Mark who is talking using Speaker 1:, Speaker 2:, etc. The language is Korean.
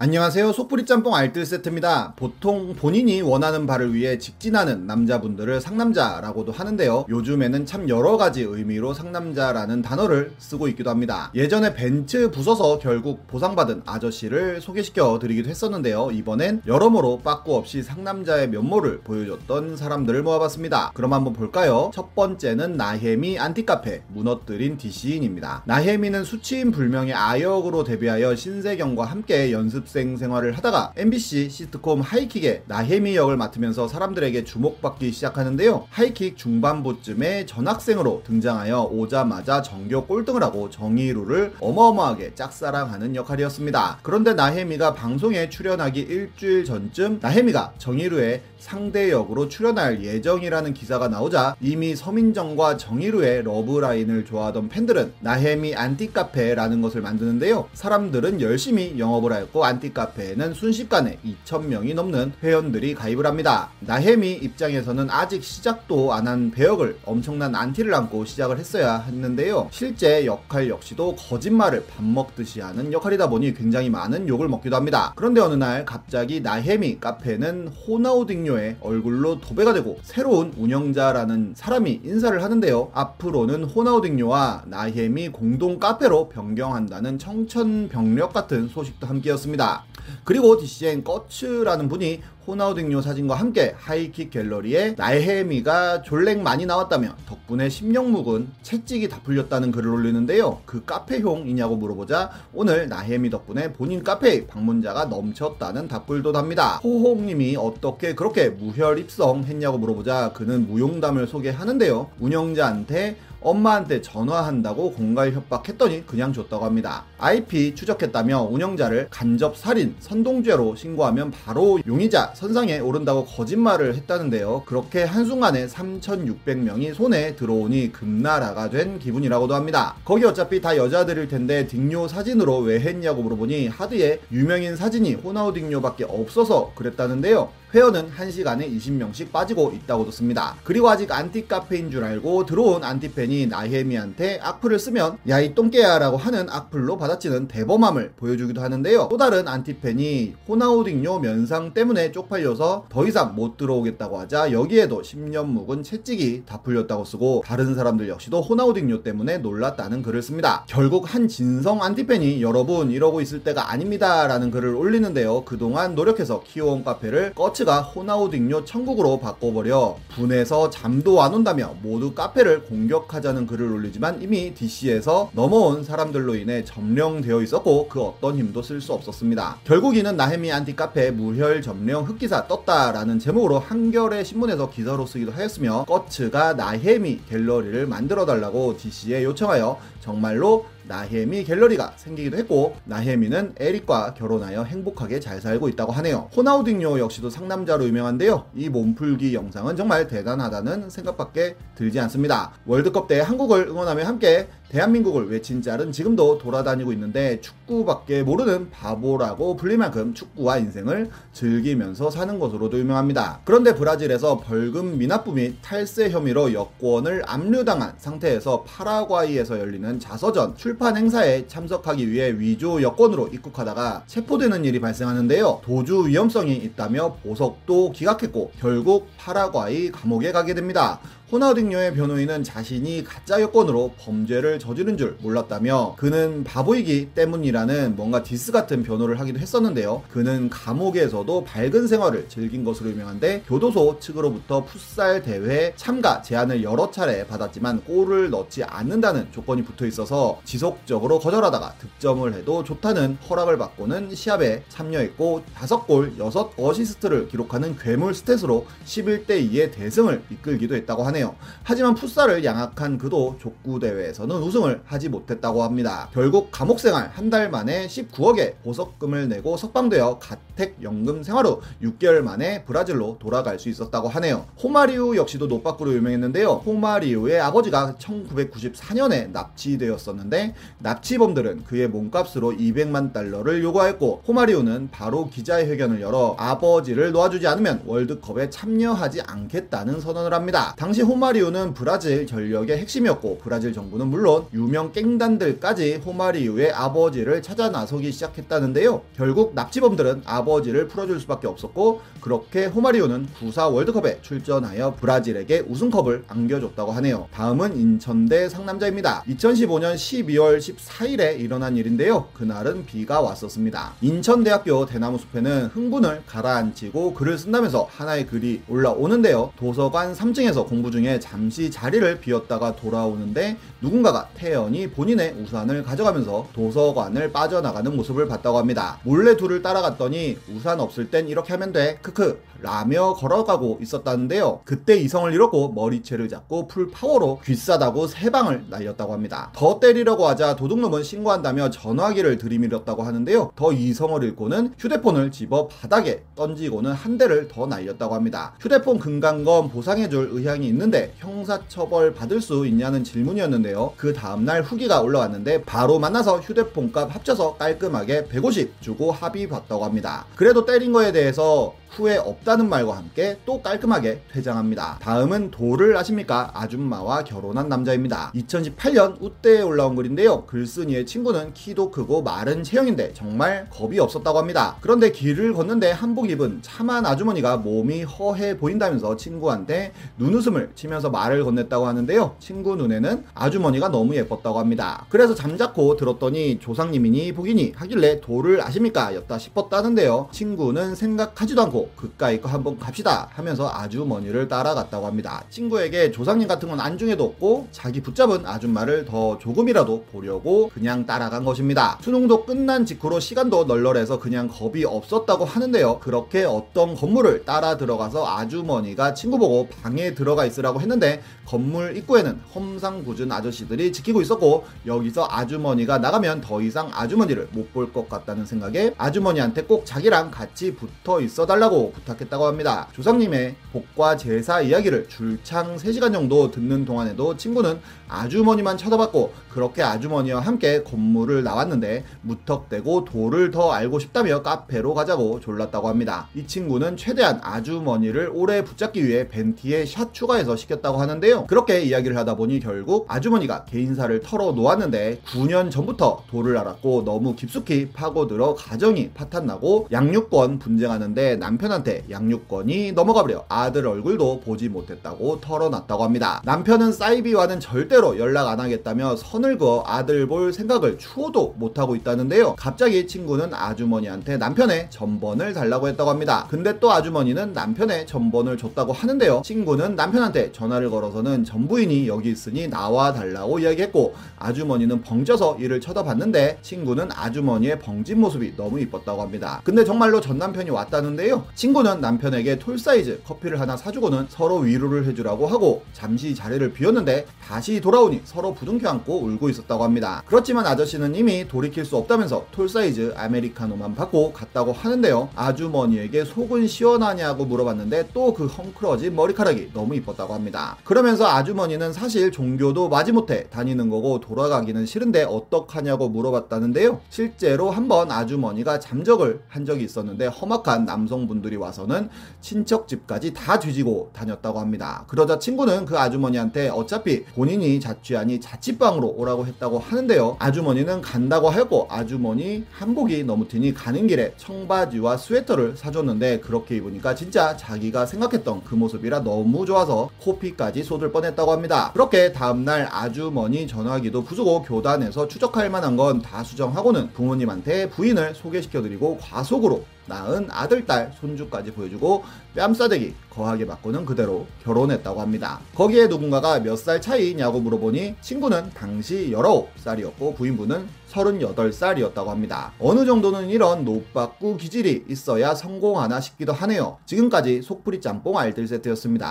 Speaker 1: 안녕하세요. 속풀이 짬뽕 알뜰 세트입니다. 보통 본인이 원하는 바를 위해 직진하는 남자분들을 상남자라고도 하는데요. 요즘에는 참 여러 가지 의미로 상남자라는 단어를 쓰고 있기도 합니다. 예전에 벤츠 부숴서 결국 보상받은 아저씨를 소개시켜 드리기도 했었는데요. 이번엔 여러모로 빠꾸 없이 상남자의 면모를 보여줬던 사람들을 모아봤습니다. 그럼 한번 볼까요? 첫 번째는 나혜미 안티카페 무너뜨린 DC인입니다. 나혜미는 수치인 불명의 아역으로 데뷔하여 신세경과 함께 연습 학생 생활을 하다가 MBC 시트콤 하이킥의 나혜미 역을 맡으면서 사람들에게 주목받기 시작하는데요. 하이킥 중반부쯤에 전학생으로 등장하여 오자마자 정교 꼴등을 하고 정일우를 어마어마하게 짝사랑하는 역할이었습니다. 그런데 나혜미가 방송에 출연하기 일주일 전쯤 나혜미가 정일우의 상대 역으로 출연할 예정이라는 기사가 나오자 이미 서민정과 정일우의 러브라인을 좋아하던 팬들은 나혜미 안티카페라는 것을 만드는데요. 사람들은 열심히 영업을 하였고 안티카페에는 순식간에 2,000명이 넘는 회원들이 가입을 합니다. 나혜미 입장에서는 아직 시작도 안 한 배역을 엄청난 안티를 안고 시작을 했어야 했는데요. 실제 역할 역시도 거짓말을 밥 먹듯이 하는 역할이다 보니 굉장히 많은 욕을 먹기도 합니다. 그런데 어느 날 갑자기 나혜미 카페는 호나우딩요의 얼굴로 도배가 되고 새로운 운영자라는 사람이 인사를 하는데요. 앞으로는 호나우딩요와 나혜미 공동 카페로 변경한다는 청천벽력 같은 소식도 함께였습니다. 그리고 DCN 꺼츠라는 분이 호나우딩요 사진과 함께 하이킥 갤러리에 날해미가 졸랭 많이 나왔다며 덕분에 심령묵은 채찍이 다 풀렸다는 글을 올리는데요. 그 카페용이냐고 물어보자 오늘 나혜미 덕분에 본인 카페에 방문자가 넘쳤다는 답글도 답니다. 호홍님이 어떻게 그렇게 무혈 입성했냐고 물어보자 그는 무용담을 소개하는데요. 운영자한테 엄마한테 전화한다고 공갈 협박했더니 그냥 줬다고 합니다. IP 추적했다며 운영자를 간접 살인, 선동죄로 신고하면 바로 용의자 선상에 오른다고 거짓말을 했다는데요. 그렇게 한순간에 3,600명이 손에 들어오니 금나라가 된 기분이라고도 합니다. 거기 어차피 다 여자들일 텐데 딩요 사진으로 왜 했냐고 물어보니 하드에 유명인 사진이 호나우딩요밖에 없어서 그랬다는데요. 회원은 1시간에 20명씩 빠지고 있다고도 씁니다. 그리고 아직 안티카페인 줄 알고 들어온 안티팬이 나혜미한테 악플을 쓰면 야 이 똥개야 라고 하는 악플로 받아치는 대범함을 보여주기도 하는데요. 또 다른 안티팬이 호나우딩요 면상 때문에 쪽팔려서 더 이상 못 들어오겠다고 하자 여기에도 10년 묵은 채찍이 다 풀렸다고 쓰고 다른 사람들 역시도 호나우딩요 때문에 놀랐다는 글을 씁니다. 결국 한 진성 안티팬이 여러분 이러고 있을 때가 아닙니다 라는 글을 올리는데요. 그동안 노력해서 키워온 카페를 꺼츠가 호나우딩요 천국으로 바꿔버려 분해서 잠도 안 온다며 모두 카페를 공격하자는 글을 올리지만 이미 DC에서 넘어온 사람들로 인해 점령되어 있었고 그 어떤 힘도 쓸 수 없었습니다. 결국 이는 나혜미 안티 카페 무혈 점령 흑기사 떴다라는 제목으로 한겨레 신문에서 기사로 쓰기도 하였으며 꺼츠가 나혜미 갤러리를 만들어 달라고 DC에 요청하여 정말로 나혜미 갤러리가 생기기도 했고 나혜미는 에릭과 결혼하여 행복하게 잘 살고 있다고 하네요. 호나우딩요 역시도 상남자로 유명한데요. 이 몸풀기 영상은 정말 대단하다는 생각밖에 들지 않습니다. 월드컵 때 한국을 응원하며 함께 대한민국을 외친 짤은 지금도 돌아다니고 있는데 축구밖에 모르는 바보라고 불릴 만큼 축구와 인생을 즐기면서 사는 것으로도 유명합니다. 그런데 브라질에서 벌금 미납부 및 탈세 혐의로 여권을 압류당한 상태에서 파라과이에서 열리는 자서전 출판 행사에 참석하기 위해 위조 여권으로 입국하다가 체포되는 일이 발생하는데요. 도주 위험성이 있다며 보석도 기각했고 결국 파라과이 감옥에 가게 됩니다. 호나우딩요의 변호인은 자신이 가짜 여권으로 범죄를 저지른 줄 몰랐다며 그는 바보이기 때문이라는 뭔가 디스 같은 변호를 하기도 했었는데요. 그는 감옥에서도 밝은 생활을 즐긴 것으로 유명한데 교도소 측으로부터 풋살 대회 참가 제안을 여러 차례 받았지만 골을 넣지 않는다는 조건이 붙어 있어서 지속적으로 거절하다가 득점을 해도 좋다는 허락을 받고는 시합에 참여했고 5골 6어시스트를 기록하는 괴물 스탯으로 11대 2의 대승을 이끌기도 했다고 하네요. 하네요. 하지만 풋살을 양악한 그도 족구 대회에서는 우승을 하지 못했다고 합니다. 결국 감옥 생활 한 달 만에 19억의 보석금을 내고 석방되어 가택 연금 생활 후 6개월 만에 브라질로 돌아갈 수 있었다고 하네요. 호마리우 역시도 노빠꾸로 유명했는데요. 호마리우의 아버지가 1994년에 납치되었었는데 납치범들은 그의 몸값으로 200만 달러를 요구하였고 호마리우는 바로 기자회견을 열어 아버지를 놓아주지 않으면 월드컵에 참여하지 않겠다는 선언을 합니다. 당시 호마리우는 브라질 전력의 핵심이었고 브라질 정부는 물론 유명 깽단들까지 호마리우의 아버지를 찾아 나서기 시작했다는데요. 결국 납치범들은 아버지를 풀어줄 수밖에 없었고 그렇게 호마리우는 94 월드컵에 출전하여 브라질에게 우승컵을 안겨줬다고 하네요. 다음은 인천대 상남자입니다. 2015년 12월 14일에 일어난 일인데요. 그날은 비가 왔었습니다. 인천대학교 대나무숲에는 흥분을 가라앉히고 글을 쓴다면서 하나의 글이 올라오는데요. 도서관 3층에서 공부 중에 잠시 자리를 비웠다가 돌아오는데 누군가가 태연히 본인의 우산을 가져가면서 도서관을 빠져나가는 모습을 봤다고 합니다. 몰래 둘을 따라갔더니 우산 없을 땐 이렇게 하면 돼. 크크. 라며 걸어가고 있었다는데요. 그때 이성을 잃었고 머리채를 잡고 full power로 귀싸대기 세 방을 날렸다고 합니다. 더 때리려고 하자 도둑놈은 신고한다며 전화기를 들이밀었다고 하는데요. 더 이성을 잃고는 휴대폰을 집어 바닥에 던지고는 한 대를 더 날렸다고 합니다. 휴대폰 금강검 보상해줄 의향이 있는 데 형사처벌 받을 수 있냐는 질문이었는데요. 그 다음날 후기가 올라왔는데 바로 만나서 휴대폰 값 합쳐서 깔끔하게 150 주고 합의 봤다고 합니다. 그래도 때린 거에 대해서 후회 없다는 말과 함께 또 깔끔하게 퇴장합니다. 다음은 도를 아십니까? 아줌마와 결혼한 남자입니다. 2018년 우대에 올라온 글인데요. 글쓴이의 친구는 키도 크고 마른 체형인데 정말 겁이 없었다고 합니다. 그런데 길을 걷는데 한복 입은 참한 아주머니가 몸이 허해 보인다면서 친구한테 눈웃음을 치면서 말을 건넸다고 하는데요. 친구 눈에는 아주머니가 너무 예뻤다고 합니다. 그래서 잠자코 들었더니 조상님이니 복이니 하길래 도를 아십니까? 였다 싶었다는데요. 친구는 생각하지도 않고 그까이 거 한번 갑시다 하면서 아주머니를 따라갔다고 합니다. 친구에게 조상님 같은 건 안중에도 없고 자기 붙잡은 아줌마를 더 조금이라도 보려고 그냥 따라간 것입니다. 수능도 끝난 직후로 시간도 널널해서 그냥 겁이 없었다고 하는데요. 그렇게 어떤 건물을 따라 들어가서 아주머니가 친구 보고 방에 들어가 있으라고 했는데 건물 입구에는 험상궂은 아저씨들이 지키고 있었고 여기서 아주머니가 나가면 더 이상 아주머니를 못 볼 것 같다는 생각에 아주머니한테 꼭 자기랑 같이 붙어 있어 달라고 해달라고 부탁했다고 합니다. 조상님의 복과 제사 이야기를 줄창 3시간 정도 듣는 동안에도 친구는 아주머니만 쳐다봤고 그렇게 아주머니와 함께 건물을 나왔는데 무턱대고 도를 더 알고 싶다며 카페로 가자고 졸랐다고 합니다. 이 친구는 최대한 아주머니를 오래 붙잡기 위해 벤티에 샷 추가해서 시켰다고 하는데요. 그렇게 이야기를 하다 보니 결국 아주머니가 개인사를 털어 놓았는데 9년 전부터 도를 알았고 너무 깊숙이 파고들어 가정이 파탄나고 양육권 분쟁하는데 남 편한테 양육권이 넘어가버려 아들 얼굴도 보지 못했다고 털어놨다고 합니다. 남편은 사이비와는 절대로 연락 안 하겠다며 선을 그어 아들 볼 생각을 추호도 못하고 있다는데요. 갑자기 친구는 아주머니한테 남편의 전번을 달라고 했다고 합니다. 근데 또 아주머니는 남편의 전번을 줬다고 하는데요. 친구는 남편한테 전화를 걸어서는 전부인이 여기 있으니 나와 달라고 이야기했고 아주머니는 벙쪄서 이를 쳐다봤는데 친구는 아주머니의 벙진 모습이 너무 이뻤다고 합니다. 근데 정말로 전 남편이 왔다는데요. 친구는 남편에게 tall 사이즈 커피를 하나 사주고는 서로 위로를 해주라고 하고 잠시 자리를 비웠는데 다시 돌아오니 서로 부둥켜 안고 울고 있었다고 합니다. 그렇지만 아저씨는 이미 돌이킬 수 없다면서 tall 사이즈 아메리카노만 받고 갔다고 하는데요. 아주머니에게 속은 시원하냐고 물어봤는데 또 그 헝클어진 머리카락이 너무 이뻤다고 합니다. 그러면서 아주머니는 사실 종교도 마지못해 다니는 거고 돌아가기는 싫은데 어떡하냐고 물어봤다는데요. 실제로 한번 아주머니가 잠적을 한 적이 있었는데 험악한 남성 분 들이 와서는 친척 집까지 다 뒤지고 다녔다고 합니다. 그러자 친구는 그 아주머니한테 어차피 본인이 자취하니 자취방으로 오라고 했다고 하는데요. 아주머니는 간다고 하였고 아주머니 한복이 너무 튀니 가는 길에 청바지와 스웨터를 사줬는데 그렇게 입으니까 진짜 자기가 생각했던 그 모습이라 너무 좋아서 코피까지 쏟을 뻔했다고 합니다. 그렇게 다음날 아주머니 전화기도 부수고 교단에서 추적할 만한 건 다 수정하고는 부모님한테 부인을 소개시켜드리고 과속으로 낳은 아들, 딸, 손주까지 보여주고 뺨싸대기 거하게 맞고는 그대로 결혼했다고 합니다. 거기에 누군가가 몇 살 차이냐고 물어보니 친구는 당시 19살이었고 부인분은 38살이었다고 합니다. 어느 정도는 이런 노빠꾸 기질이 있어야 성공하나 싶기도 하네요. 지금까지 속풀이 짬뽕 알뜰 세트였습니다.